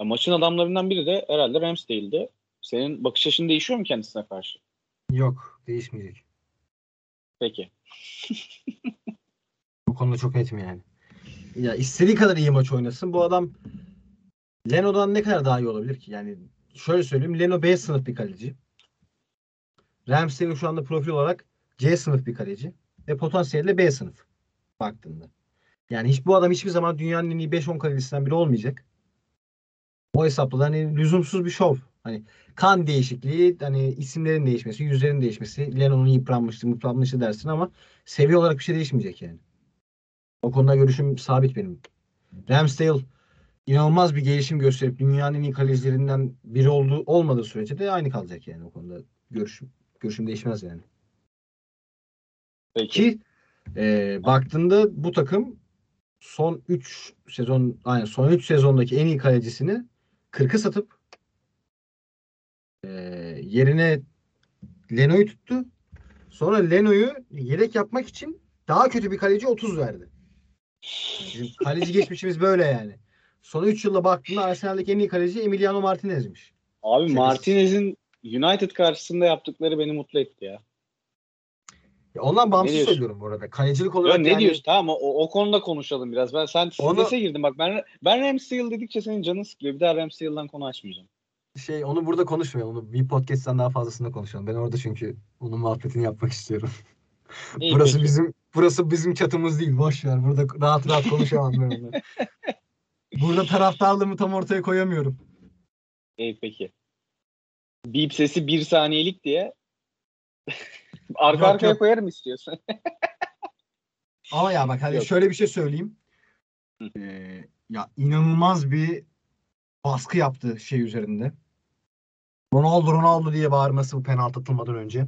Ya maçın adamlarından biri de herhalde Ramsdale'di. Senin bakış açın değişiyor mu kendisine karşı? Yok. Değişmeyecek. Peki. [LAUGHS] Bu konuda çok netim yani. Ya istediği kadar iyi maç oynasın. Bu adam Leno'dan ne kadar daha iyi olabilir ki? Yani şöyle söyleyeyim. Leno B sınıf bir kaleci. Ramsdale şu anda profil olarak C sınıf bir kaleci. Ve potansiyelle B sınıf baktığında. Yani hiç bu adam hiçbir zaman dünyanın en iyi 5-10 kalecisinden biri olmayacak. O hesapla hani lüzumsuz bir şov. Hani kan değişikliği, hani isimlerin değişmesi, yüzlerin değişmesi, Leno'nun yıpranmıştı, yıpranmıştı dersin ama seviye olarak bir şey değişmeyecek yani. O konuda görüşüm sabit benim. Ramsdale inanılmaz bir gelişim gösterip dünyanın en iyi kalecilerinden biri olduğu olmadığı sürece de aynı kalacak yani o konuda görüşüm görüşüm değişmez yani. Peki. Ki e, baktığında bu takım son 3 sezon yani son 3 sezondaki en iyi kalecisini 40'ı satıp e, yerine Leno'yu tuttu. Sonra Leno'yu yedek yapmak için daha kötü bir kaleci 30 verdi. Bizim [LAUGHS] kaleci geçmişimiz böyle yani. Son 3 yılda baktığında Arsenal'deki en iyi kaleci Emiliano Martinez'miş. Abi. Martinez'in United karşısında yaptıkları beni mutlu etti ya. Ya ondan bağımsız Ne söylüyorum bu arada. Kalecilik Ya olarak ne yani diyorsun? Tamam o, o konuda konuşalım biraz. Ben sen Onu- strese bak. Ben ben Ramsdale dedikçe senin canın sıkılıyor. Bir daha Ramsdale'dan konu açmayacağım. şey onu burada konuşmayalım. Onu bir podcast'ten daha fazlasında konuşalım. Ben orada çünkü onun muhabbetini yapmak istiyorum. İyi, burası peki. bizim burası bizim çatımız değil. Boş ver. Burada rahat rahat konuşamam ben onu. [LAUGHS] Burada taraftarlığımı tam ortaya koyamıyorum. İyi peki. Beep sesi bir saniyelik diye arka Yok, arkaya yok. koyarım istiyorsan. [LAUGHS] Ama ya bak hadi Yok. şöyle bir şey söyleyeyim. Ee, ya inanılmaz bir baskı yaptı şey üzerinde. Ronaldo Ronaldo diye bağırması bu penaltı atılmadan önce.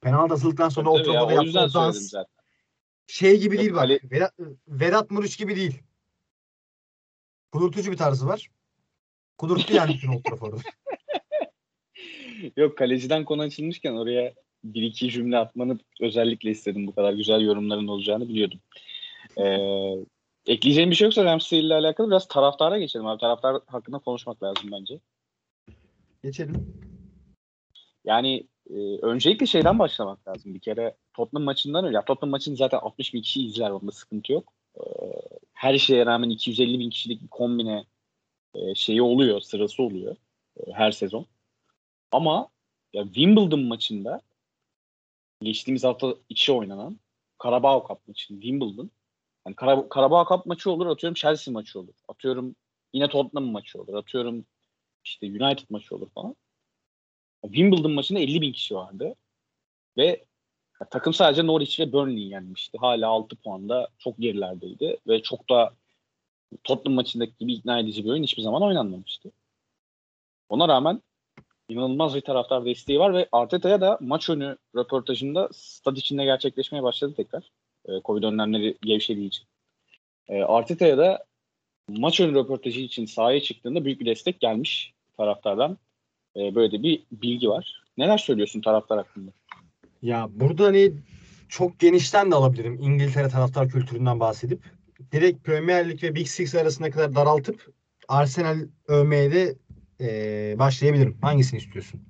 Penaltı atıldıktan sonra o Tabii ya, topa o yaptığı o dans şey gibi Yok, değil bak. kale- Vedat, Vedat Muriç gibi değil. Kudurtucu bir tarzı var. Kudurttu yani bütün Old Trafford'u. [LAUGHS] Yok kaleciden konu açılmışken oraya bir iki cümle atmanı özellikle istedim. Bu kadar güzel yorumların olacağını biliyordum. Ee, ekleyeceğim bir şey yoksa Ramsey ile alakalı biraz taraftara geçelim abi. Taraftar hakkında konuşmak lazım bence. Geçelim. Yani e, öncelikle şeyden başlamak lazım. Bir kere Tottenham maçından önce. Ya Tottenham maçını zaten 60 bin kişi izler. Onda sıkıntı yok. Ee, her şeye rağmen 250 bin kişilik bir kombine e, şeyi oluyor. Sırası oluyor. e, her sezon. Ama ya Wimbledon maçında geçtiğimiz hafta içi oynanan Carabao Cup maçı Wimbledon. Yani Kara- Carabao Cup maçı olur. Atıyorum Chelsea maçı olur. Atıyorum yine Tottenham maçı olur. Atıyorum işte United maçı olur falan. Wimbledon maçında 50 bin kişi vardı. Ve takım sadece Norwich ve Burnley'i yenmişti. Hala 6 puanda çok gerilerdeydi. Ve çok da Tottenham maçındaki gibi ikna edici bir oyun hiçbir zaman oynanmamıştı. Ona rağmen inanılmaz bir taraftar desteği var ve Arteta'ya da maç önü röportajında stad içinde gerçekleşmeye başladı tekrar. Ee, Covid önlemleri gevşediği için. Ee, Arteta'ya da maç önü röportajı için sahaya çıktığında büyük bir destek gelmiş taraftardan. Ee, böyle de bir bilgi var. Neler söylüyorsun taraftar hakkında? Ya burada hani çok genişten de alabilirim İngiltere taraftar kültüründen bahsedip. Direkt Premier Lig ve Big Six arasına kadar daraltıp Arsenal övmeye de eee, başlayabilirim. Hangisini istiyorsun?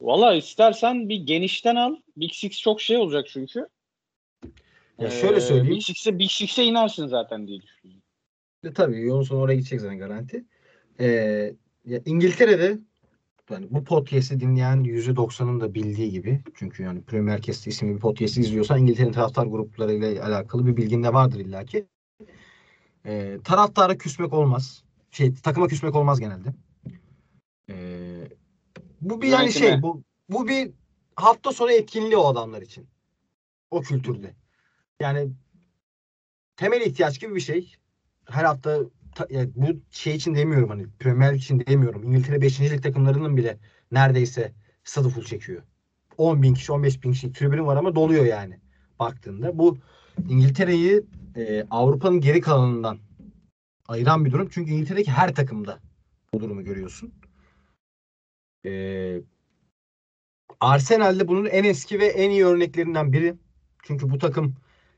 Valla istersen bir genişten al. Big Six çok şey olacak çünkü. Ya şöyle söyleyeyim. Big Six'e, Big Six'e inersin zaten diye düşünüyorum. E, tabii yolun sonu oraya gidecek zaten garanti. Ee, ya İngiltere'de yani bu podcast'i dinleyen %90'ın da bildiği gibi çünkü yani Premier Cast isimli bir podcast izliyorsan İngiltere'nin taraftar gruplarıyla alakalı bir bilgin de vardır illaki. Ee, taraftara küsmek olmaz. Şey takıma küsmek olmaz genelde. Ee, bu bir yani şey bu bu bir hafta sonu etkinliği o adamlar için. O kültürde. Yani temel ihtiyaç gibi bir şey. Her hafta ta- yani bu şey için demiyorum hani Premier Lig için demiyorum. İngiltere 5. lig takımlarının bile neredeyse stadı full çekiyor. 10 bin kişi 15 bin kişi tribün var ama doluyor yani baktığında. Bu İngiltere'yi e, Avrupa'nın geri kalanından ayıran bir durum. Çünkü İngiltere'deki her takımda bu durumu görüyorsun. E, Arsenal'de bunun en eski ve en iyi örneklerinden biri. Çünkü bu takım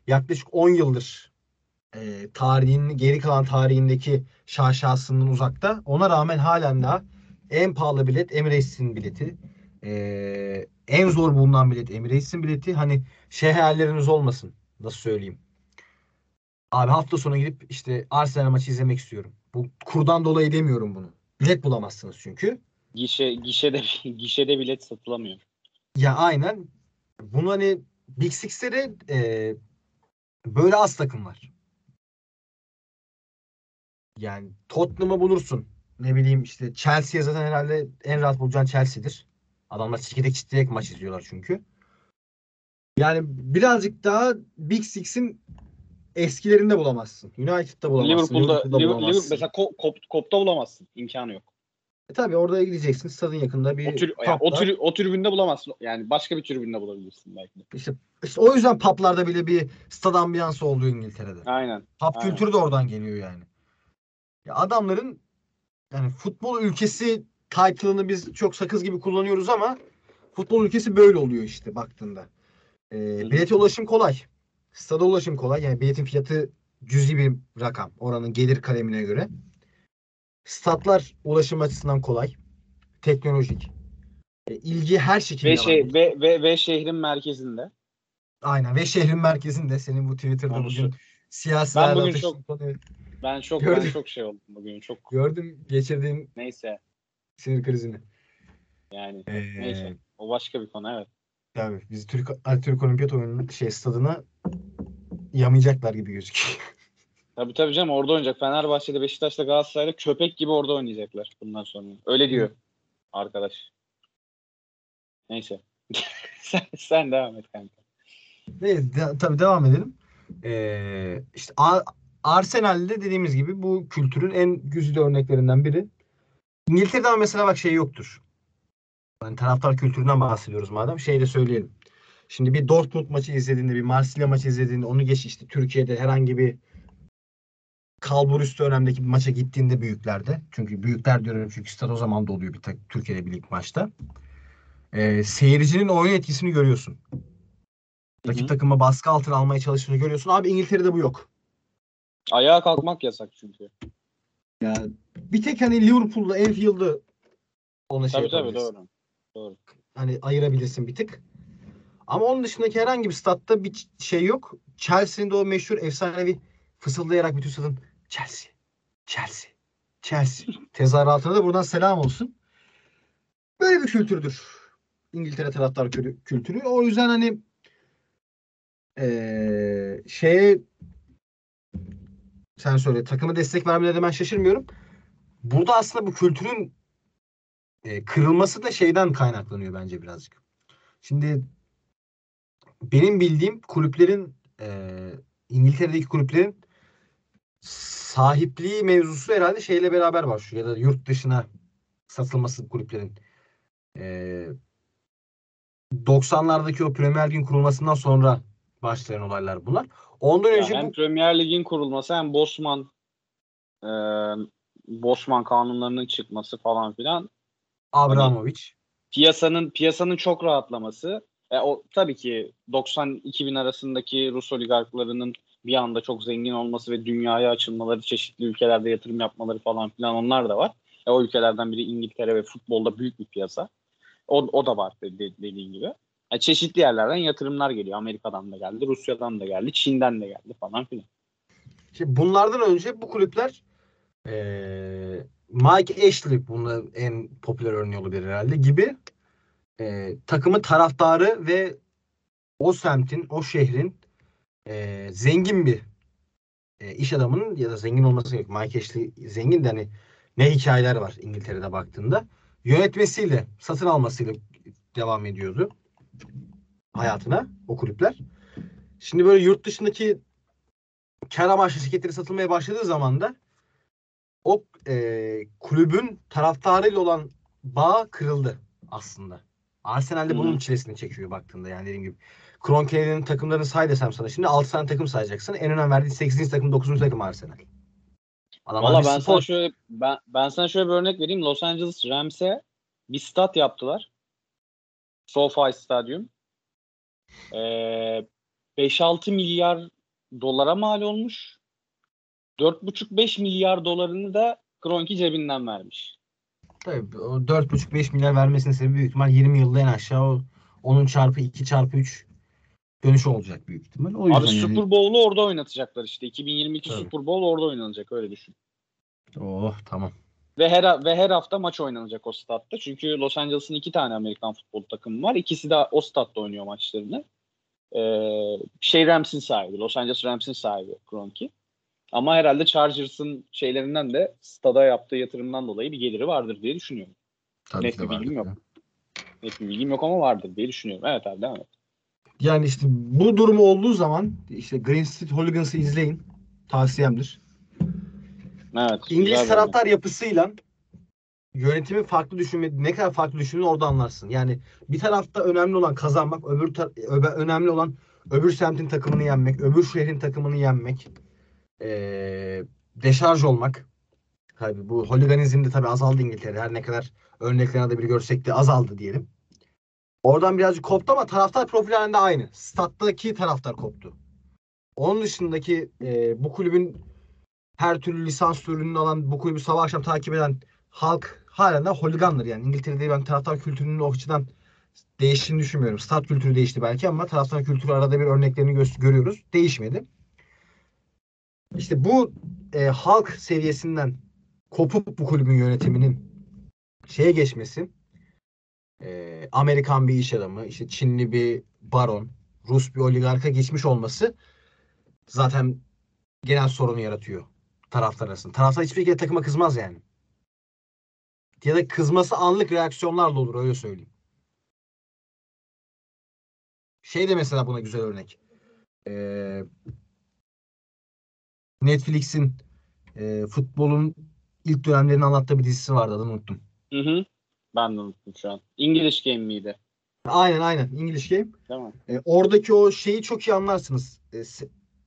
yaklaşık 10 yıldır e, tarihinin geri kalan tarihindeki şaşasından uzakta. Ona rağmen halen daha en pahalı bilet Emirates'in bileti. E, en zor bulunan bilet Emirates'in bileti. Hani şey hayalleriniz olmasın. Nasıl söyleyeyim? Abi hafta sonu gidip işte Arsenal maçı izlemek istiyorum. Bu kurdan dolayı demiyorum bunu. Bilet bulamazsınız çünkü. Gişe, gişede, [LAUGHS] gişede bilet satılamıyor. Ya aynen. Bunu hani Big Six'te e, böyle az takım var. Yani Tottenham'ı bulursun. Ne bileyim işte Chelsea'ye zaten herhalde en rahat bulacağın Chelsea'dir. Adamlar çekirdek çitleyerek maç izliyorlar çünkü. Yani birazcık daha Big Six'in eskilerinde bulamazsın. United'da bulamazsın. Liverpool'da, Liverpool'da Liverpool, bulamazsın. mesela Ko- Kop, Kop'ta bulamazsın. İmkanı yok. E tabii oraya gideceksin. Stadın yakında bir O, tür, yani o, tür, o tribünde bulamazsın. Yani başka bir tribünde bulabilirsin belki de. İşte, işte o yüzden publarda bile bir stad ambiyansı oluyor İngiltere'de. Aynen. Aynen. kültürü de oradan geliyor yani. Ya adamların yani futbol ülkesi title'ını biz çok sakız gibi kullanıyoruz ama futbol ülkesi böyle oluyor işte baktığında. Ee, hı. bilete ulaşım kolay. Stada ulaşım kolay. Yani biletin fiyatı cüzi bir rakam. Oranın gelir kalemine göre. Statlar ulaşım açısından kolay. Teknolojik. E, ilgi her şekilde Ve, var. şey, ve, ve, ve şehrin merkezinde. Aynen ve şehrin merkezinde senin bu Twitter'da Onu bugün siyasilerle Ben bugün çok- konuyu Ben çok Gördüm. ben çok şey oldum bugün. Çok gördüm geçirdiğin neyse. sinir krizini. Yani Ee, neyse. O başka bir konu evet. Tabii biz Türk Türk Olimpiyat oyununun şey stadına yamayacaklar gibi gözüküyor. [LAUGHS] Tabii tabii canım orada oynayacak. Fenerbahçe'de, Beşiktaş'ta, Galatasaray'da köpek gibi orada oynayacaklar bundan sonra. Öyle diyor arkadaş. Neyse. [LAUGHS] sen, sen devam et kanka. Neyse de, tabii devam edelim. Ee, işte A- Arsenal'de dediğimiz gibi bu kültürün en güzide örneklerinden biri. İngiltere'de mesela bak şey yoktur. Yani taraftar kültüründen bahsediyoruz madem. Şey de söyleyelim. Şimdi bir Dortmund maçı izlediğinde, bir Marsilya maçı izlediğinde onu geç işte Türkiye'de herhangi bir kalbur üstü önemdeki bir maça gittiğinde büyüklerde. Çünkü büyükler diyorum çünkü stad o zaman da oluyor bir tek Türkiye'de bir lig maçta. Ee, seyircinin oyun etkisini görüyorsun. Rakip Hı hı. takıma baskı altına almaya çalıştığını görüyorsun. Abi İngiltere'de bu yok. Ayağa kalkmak yasak çünkü. Ya bir tek hani Liverpool'da Enfield'ı ona şey Tabii tabii doğru. Doğru. Hani ayırabilirsin bir tık. Ama onun dışındaki herhangi bir statta bir şey yok. Chelsea'nin de o meşhur efsanevi fısıldayarak bütün stadın Chelsea, Chelsea, Chelsea [LAUGHS] tezahüratına da buradan selam olsun. Böyle bir kültürdür. İngiltere taraftar kültürü. O yüzden hani eee şeye sen söyle takımı destek vermelerine ben şaşırmıyorum. Burada aslında bu kültürün e, kırılması da şeyden kaynaklanıyor bence birazcık. Şimdi benim bildiğim kulüplerin e, İngiltere'deki kulüplerin sahipliği mevzusu herhalde şeyle beraber başlıyor ya da yurt dışına satılması kulüplerin. E, 90'lardaki o Premier Lig'in kurulmasından sonra başlayan olaylar bunlar. Ondan Ya önce hem bu Premier Lig'in kurulması hem Bosman e, Bosman kanunlarının çıkması falan filan Abramovich. piyasanın piyasanın çok rahatlaması. E, o tabii ki 90-2000 arasındaki Rus oligarklarının bir anda çok zengin olması ve dünyaya açılmaları, çeşitli ülkelerde yatırım yapmaları falan filan onlar da var. E, o ülkelerden biri İngiltere ve futbolda büyük bir piyasa. O, o da var de, de- dediğin gibi. Yani çeşitli yerlerden yatırımlar geliyor. Amerika'dan da geldi, Rusya'dan da geldi, Çin'den de geldi falan filan. Şimdi bunlardan önce bu kulüpler eee, Mike Ashley bunun en popüler örneği olabilir herhalde gibi eee, takımın taraftarı ve o semtin, o şehrin eee, zengin bir eee, iş adamının ya da zengin olması gerek. Mike Ashley zengin de hani ne hikayeler var İngiltere'de baktığında. Yönetmesiyle, satın almasıyla devam ediyordu hayatına o kulüpler. Şimdi böyle yurt dışındaki kar amaçlı şirketleri satılmaya başladığı zaman da o e, kulübün taraftarıyla olan bağ kırıldı aslında. Arsenal de bunun çilesini çekiyor baktığında yani dediğim gibi. Kroenke'nin takımlarını say desem sana şimdi 6 tane takım sayacaksın. En önem verdiği 8. takım 9. takım Arsenal. Adamlar Valla ben spor. sana şöyle ben, ben sana şöyle bir örnek vereyim. Los Angeles Rams'e bir stat yaptılar. SoFi Stadyum. Ee, 5-6 milyar dolara mal olmuş. 4,5-5 milyar dolarını da Kroenke cebinden vermiş. Tabii, o 4,5-5 milyar vermesinin sebebi büyük ihtimal 20 yılda en aşağı o onun çarpı 2 çarpı 3 dönüşü olacak büyük ihtimal. O Abi yani- Super Bowl'u orada oynatacaklar işte. 2022 Tabii. Super Bowl orada oynanacak öyle düşün. Oh tamam. Ve her ve her hafta maç oynanacak o statta. Çünkü Los Angeles'ın iki tane Amerikan futbol takımı var. İkisi de o statta oynuyor maçlarını. Ee, şey Rams'in sahibi. Los Angeles Rams'in sahibi Kroenke. Ama herhalde Chargers'ın şeylerinden de stada yaptığı yatırımdan dolayı bir geliri vardır diye düşünüyorum. Tabii Net bir bilgim vardır yok. ya. Net bir bilgim yok ama vardır diye düşünüyorum. Evet abi devam et. Yani işte bu durumu olduğu zaman işte Green Street Hooligans'ı izleyin. Tavsiyemdir. Evet. İngiliz taraftar yapısıyla yönetimin farklı düşünme ne kadar farklı düşündüğünü orada anlarsın. Yani bir tarafta önemli olan kazanmak, öbür tar- öbe- önemli olan öbür semtin takımını yenmek, öbür şehrin takımını yenmek, ee, deşarj olmak. Tabii bu holiganizm de tabii azaldı İngiltere'de. Her ne kadar örneklerini de bir görsek de azaldı diyelim. Oradan birazcık koptu ama taraftar profili halinde aynı. Stat'taki taraftar koptu. Onun dışındaki ee, bu kulübün her türlü lisans türünü alan bu kulübü sabah akşam takip eden halk halen de holigandır yani. İngiltere'de ben taraftar kültürünün o açıdan değiştiğini düşünmüyorum. Stat kültürü değişti belki ama taraftar kültürü arada bir örneklerini gö- görüyoruz. Değişmedi. İşte bu e, halk seviyesinden kopup bu kulübün yönetiminin şeye geçmesi e, Amerikan bir iş adamı, işte Çinli bir baron, Rus bir oligarka geçmiş olması zaten genel sorunu yaratıyor taraftar arasında. Taraftar hiçbir şekilde takıma kızmaz yani. Ya da kızması anlık reaksiyonlarla olur öyle söyleyeyim. Şey de mesela buna güzel örnek. Ee, Netflix'in e, futbolun ilk dönemlerini anlattığı bir dizisi vardı adını unuttum. Hı hı. Ben de unuttum şu an. English Game miydi? Aynen aynen English Game. Mi? E, oradaki o şeyi çok iyi anlarsınız. E,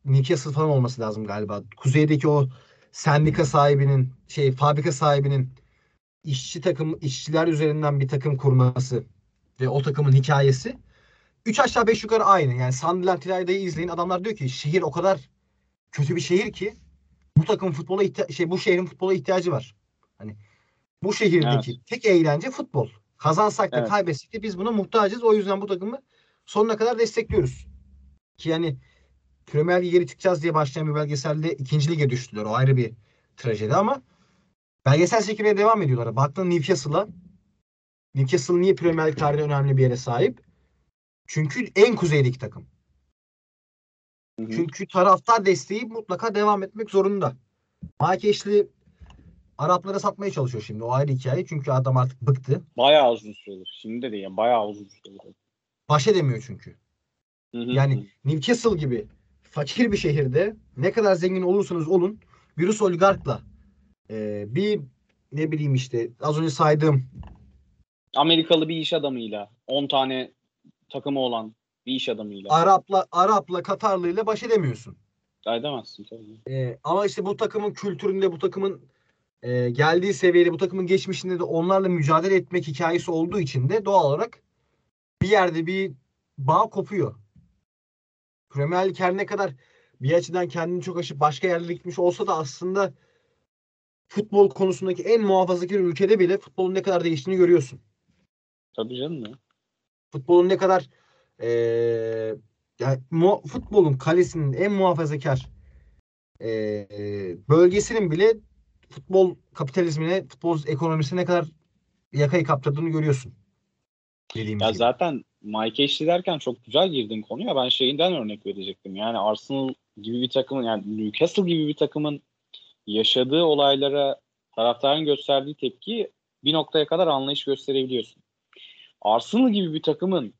Newcastle falan olması lazım galiba. Kuzeydeki o sendika sahibinin, şey fabrika sahibinin işçi takım, işçiler üzerinden bir takım kurması ve o takımın hikayesi. Üç aşağı beş yukarı aynı. Yani Sunderland İlayda'yı izleyin. Adamlar diyor ki şehir o kadar kötü bir şehir ki bu takım futbola ihtiya- şey bu şehrin futbola ihtiyacı var. Hani bu şehirdeki tek eğlence futbol. Kazansak da Evet. kaybetsek de biz buna muhtacız. O yüzden bu takımı sonuna kadar destekliyoruz. Ki yani Premier Lig'e geri çıkacağız diye başlayan bir belgeselde ikinci lige düştüler. O ayrı bir trajedi ama belgesel çekimine devam ediyorlar. Baktın Newcastle'a Newcastle niye Premier Lig tarihinde önemli bir yere sahip? Çünkü en kuzeydeki takım. Hı hı. Çünkü taraftar desteği mutlaka devam etmek zorunda. Ashley Araplara satmaya çalışıyor şimdi. O ayrı hikaye. Çünkü adam artık bıktı. Bayağı uzun süredir. Şimdi de değil. yani Bayağı uzun süredir. Baş edemiyor çünkü. Hı hı. Yani Newcastle gibi fakir bir şehirde ne kadar zengin olursanız olun bir Rus oligarkla e, bir ne bileyim işte az önce saydığım Amerikalı bir iş adamıyla 10 tane takımı olan bir iş adamıyla. Arapla Arapla Katarlıyla baş edemiyorsun. Edemezsin tabii. E, ama işte bu takımın kültüründe bu takımın e, geldiği seviyede bu takımın geçmişinde de onlarla mücadele etmek hikayesi olduğu için de doğal olarak bir yerde bir bağ kopuyor. Premier Lig her ne kadar bir açıdan kendini çok aşıp başka yerlere gitmiş olsa da aslında futbol konusundaki en muhafazakar ülkede bile futbolun ne kadar değiştiğini görüyorsun. Tabii canım ya. Futbolun ne kadar eee yani mu- futbolun kalesinin en muhafazakar eee, bölgesinin bile futbol kapitalizmine, futbol ekonomisine ne kadar yakayı kaptırdığını görüyorsun. Dediğimiz Ya gibi. zaten Mike Ashley derken çok güzel girdin konuya. Ben şeyinden örnek verecektim. Yani Arsenal gibi bir takımın yani Newcastle gibi bir takımın yaşadığı olaylara taraftarın gösterdiği tepki bir noktaya kadar anlayış gösterebiliyorsun. Arsenal gibi bir takımın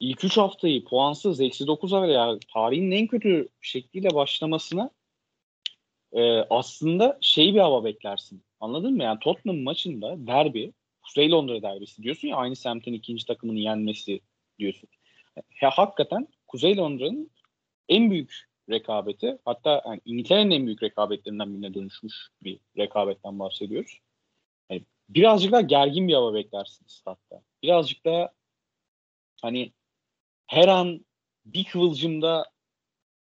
ilk 3 haftayı puansız eksi 9'a veya tarihin en kötü şekliyle başlamasına e, aslında şey bir hava beklersin. Anladın mı? Yani Tottenham maçında derbi, Kuzey Londra derbisi diyorsun ya aynı semtin ikinci takımını yenmesi diyorsun. Ya, hakikaten Kuzey Londra'nın en büyük rekabeti hatta yani İngiltere'nin en büyük rekabetlerinden birine dönüşmüş bir rekabetten bahsediyoruz. Yani birazcık daha gergin bir hava beklersin statta. Birazcık daha hani her an bir kıvılcımda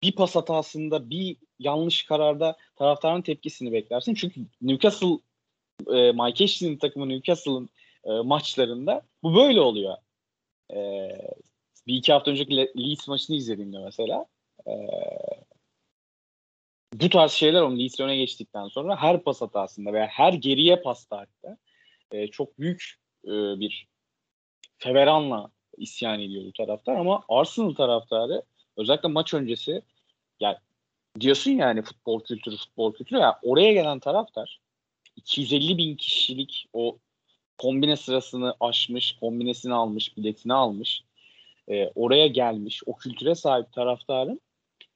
bir pas hatasında bir yanlış kararda taraftarın tepkisini beklersin. Çünkü Newcastle e, Mike Ashley'nin takımı Newcastle'ın e, maçlarında bu böyle oluyor. E, bir iki hafta önceki Le- Leeds maçını izlediğimde mesela e, bu tarz şeyler onun Leeds öne geçtikten sonra her pas hatasında veya her geriye pasta hatta e, çok büyük e, bir feveranla isyan ediyor bu taraftar ama Arsenal taraftarı özellikle maç öncesi ya diyorsun yani futbol kültürü futbol kültürü ya oraya gelen taraftar 250 bin kişilik o kombine sırasını aşmış, kombinesini almış, biletini almış. e, oraya gelmiş, o kültüre sahip taraftarın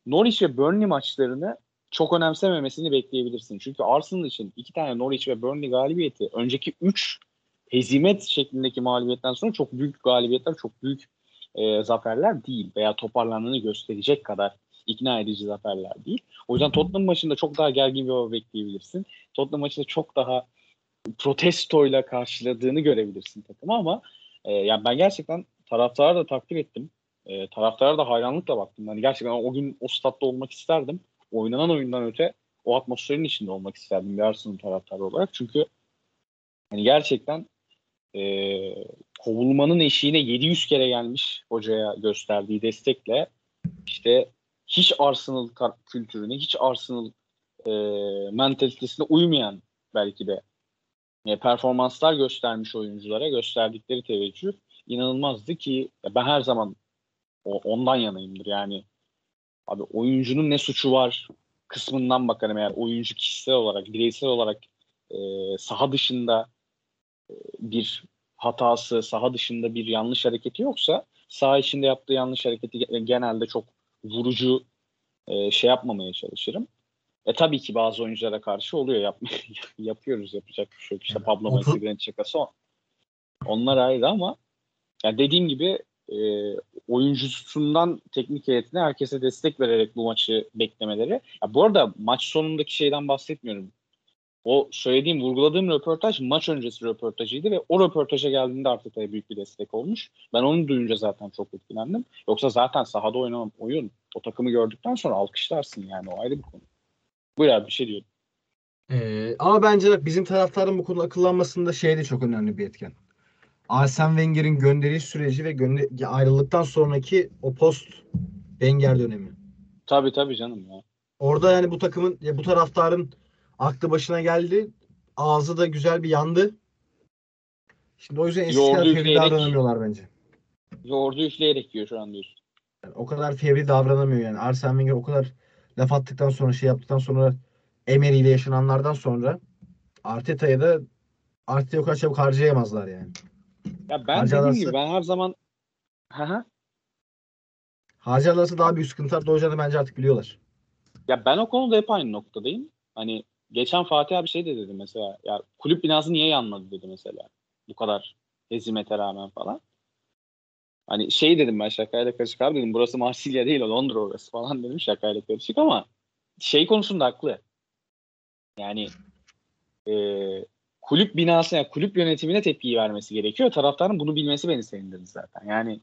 Norwich ve Burnley maçlarını çok önemsememesini bekleyebilirsin. Çünkü Arsenal için iki tane Norwich ve Burnley galibiyeti önceki 3 hezimet şeklindeki mağlubiyetten sonra çok büyük galibiyetler, çok büyük e, zaferler değil veya toparlandığını gösterecek kadar ikna edici zaferler değil. O yüzden Tottenham maçında çok daha gergin bir hava bekleyebilirsin. Tottenham maçında çok daha protestoyla karşıladığını görebilirsin takımı ama e, yani ben gerçekten taraftarı da takdir ettim. E, taraftara da hayranlıkla baktım. Yani gerçekten o gün o statta olmak isterdim. Oynanan oyundan öte o atmosferin içinde olmak isterdim bir Arsenal taraftarı olarak. Çünkü hani gerçekten e, kovulmanın eşiğine 700 kere gelmiş hocaya gösterdiği destekle işte hiç Arsenal kültürüne, hiç Arsenal e, mentalitesine uymayan belki de e, performanslar göstermiş oyunculara gösterdikleri teveccüh inanılmazdı ki ben her zaman o, ondan yanayımdır. Yani abi oyuncunun ne suçu var kısmından bakarım eğer oyuncu kişisel olarak, bireysel olarak e, saha dışında bir hatası, saha dışında bir yanlış hareketi yoksa saha içinde yaptığı yanlış hareketi ge- genelde çok vurucu e, şey yapmamaya çalışırım. E tabii ki bazı oyunculara karşı oluyor yap [LAUGHS] yapıyoruz yapacak bir şey yok. İşte Pablo Masigra'nın şakası o. Onlar ayrı ama yani dediğim gibi e, oyuncusundan teknik heyetine herkese destek vererek bu maçı beklemeleri. Ya bu arada maç sonundaki şeyden bahsetmiyorum. O söylediğim, vurguladığım röportaj maç öncesi röportajıydı ve o röportaja geldiğinde artık da büyük bir destek olmuş. Ben onu duyunca zaten çok etkilendim. Yoksa zaten sahada oynanan oyun o takımı gördükten sonra alkışlarsın yani o ayrı bir konu. Buyur abi bir şey diyordum. Ee, ama bence bak bizim taraftarın bu konuda akıllanmasında şey de çok önemli bir etken. Arsene Wenger'in gönderiş süreci ve gönder ayrıldıktan sonraki o post Wenger dönemi. Tabii tabii canım ya. Orada yani bu takımın bu taraftarın aklı başına geldi. Ağzı da güzel bir yandı. Şimdi o yüzden kadar fevri davranamıyorlar bence. Yoğurdu üfleyerek yiyor şu an diyorsun. Yani o kadar fevri davranamıyor yani. Arsene Wenger o kadar laf attıktan sonra şey yaptıktan sonra Emery ile yaşananlardan sonra Arteta'ya da Arteta'yı o kadar çabuk harcayamazlar yani. Ya ben Harcarlarsa- dediğim gibi ben her zaman hı. Harcarlarsa daha büyük sıkıntılar doğacağını bence artık biliyorlar. Ya ben o konuda hep aynı noktadayım. Hani geçen Fatih abi şey de dedi mesela. Ya kulüp binası niye yanmadı dedi mesela. Bu kadar hezimete rağmen falan. Hani şey dedim ben şakayla karışık abi dedim. Burası Marsilya değil Londra orası falan dedim şakayla karışık ama şey konusunda haklı. Yani e, kulüp binası yani kulüp yönetimine tepkiyi vermesi gerekiyor. Taraftarın bunu bilmesi beni sevindirdi zaten. Yani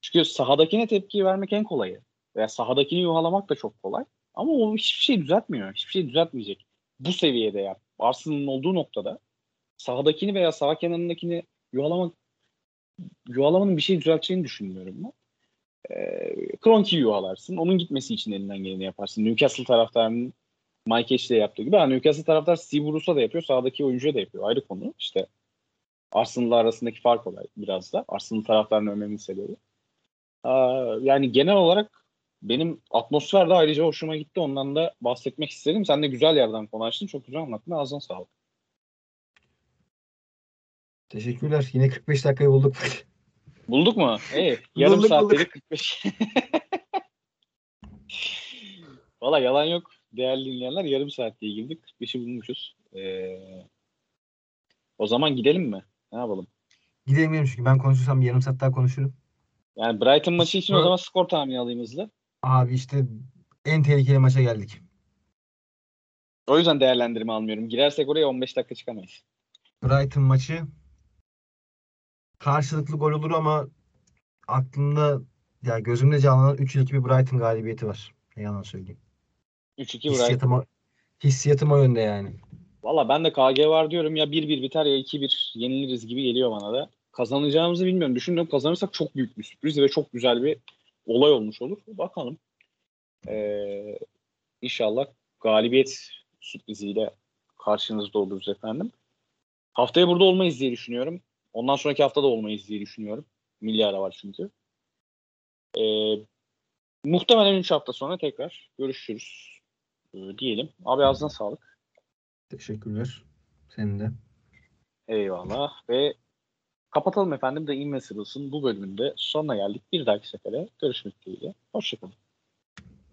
çünkü sahadakine tepkiyi vermek en kolayı. Veya sahadakini yuhalamak da çok kolay. Ama o hiçbir şey düzeltmiyor. Hiçbir şey düzeltmeyecek. Bu seviyede yap. Arsenal'ın olduğu noktada sahadakini veya sağ kenarındakini yuhalamak yuvalamanın bir şey düzelteceğini düşünmüyorum ben. Ee, Kroenke yuvalarsın. Onun gitmesi için elinden geleni yaparsın. Newcastle taraftarının Mike Ashley'e yaptığı gibi. Ha, Newcastle taraftar Steve Bruce'a da yapıyor. Sağdaki oyuncuya da yapıyor. Ayrı konu. İşte Arsenal'la arasındaki fark olay biraz da. Arsenal taraftarının önemli sebebi. Aa, yani genel olarak benim atmosfer de ayrıca hoşuma gitti. Ondan da bahsetmek istedim. Sen de güzel yerden konuştun. Çok güzel anlattın. Ağzına sağlık. Teşekkürler. Yine 45 dakikayı bulduk. Bulduk mu? [LAUGHS] İyi. Yarım Bulduk, saat dedik 45. [LAUGHS] Valla yalan yok. Değerli dinleyenler yarım saat diye girdik. 45'i bulmuşuz. Ee, o zaman gidelim mi? Ne yapalım? Gidelim gidelim çünkü ben konuşursam bir yarım saat daha konuşurum. Yani Brighton maçı için o zaman skor tahmini alayım hızlı. Abi işte en tehlikeli maça geldik. O yüzden değerlendirme almıyorum. Girersek oraya 15 dakika çıkamayız. Brighton maçı karşılıklı gol olur ama aklımda ya gözümde canlanan 3-2 bir Brighton galibiyeti var. Ne yalan söyleyeyim. 3-2 Brighton. Hissiyatım o, hissiyatım o yönde yani. Valla ben de KG var diyorum ya 1-1 biter ya 2-1 yeniliriz gibi geliyor bana da. Kazanacağımızı bilmiyorum. Düşünüyorum kazanırsak çok büyük bir sürpriz ve çok güzel bir olay olmuş olur. Bakalım. Ee, inşallah galibiyet sürpriziyle karşınızda oluruz efendim. Haftaya burada olmayız diye düşünüyorum. Ondan sonraki hafta da olmayız diye düşünüyorum. Milli ara var çünkü. Ee, muhtemelen 3 hafta sonra tekrar görüşürüz ee, diyelim. Abi ağzına sağlık. Teşekkürler. Senin de. Eyvallah ve kapatalım efendim de Invisibles'ın bu bölümünde sonuna geldik. Bir dahaki sefere görüşmek dileğiyle. Hoşçakalın.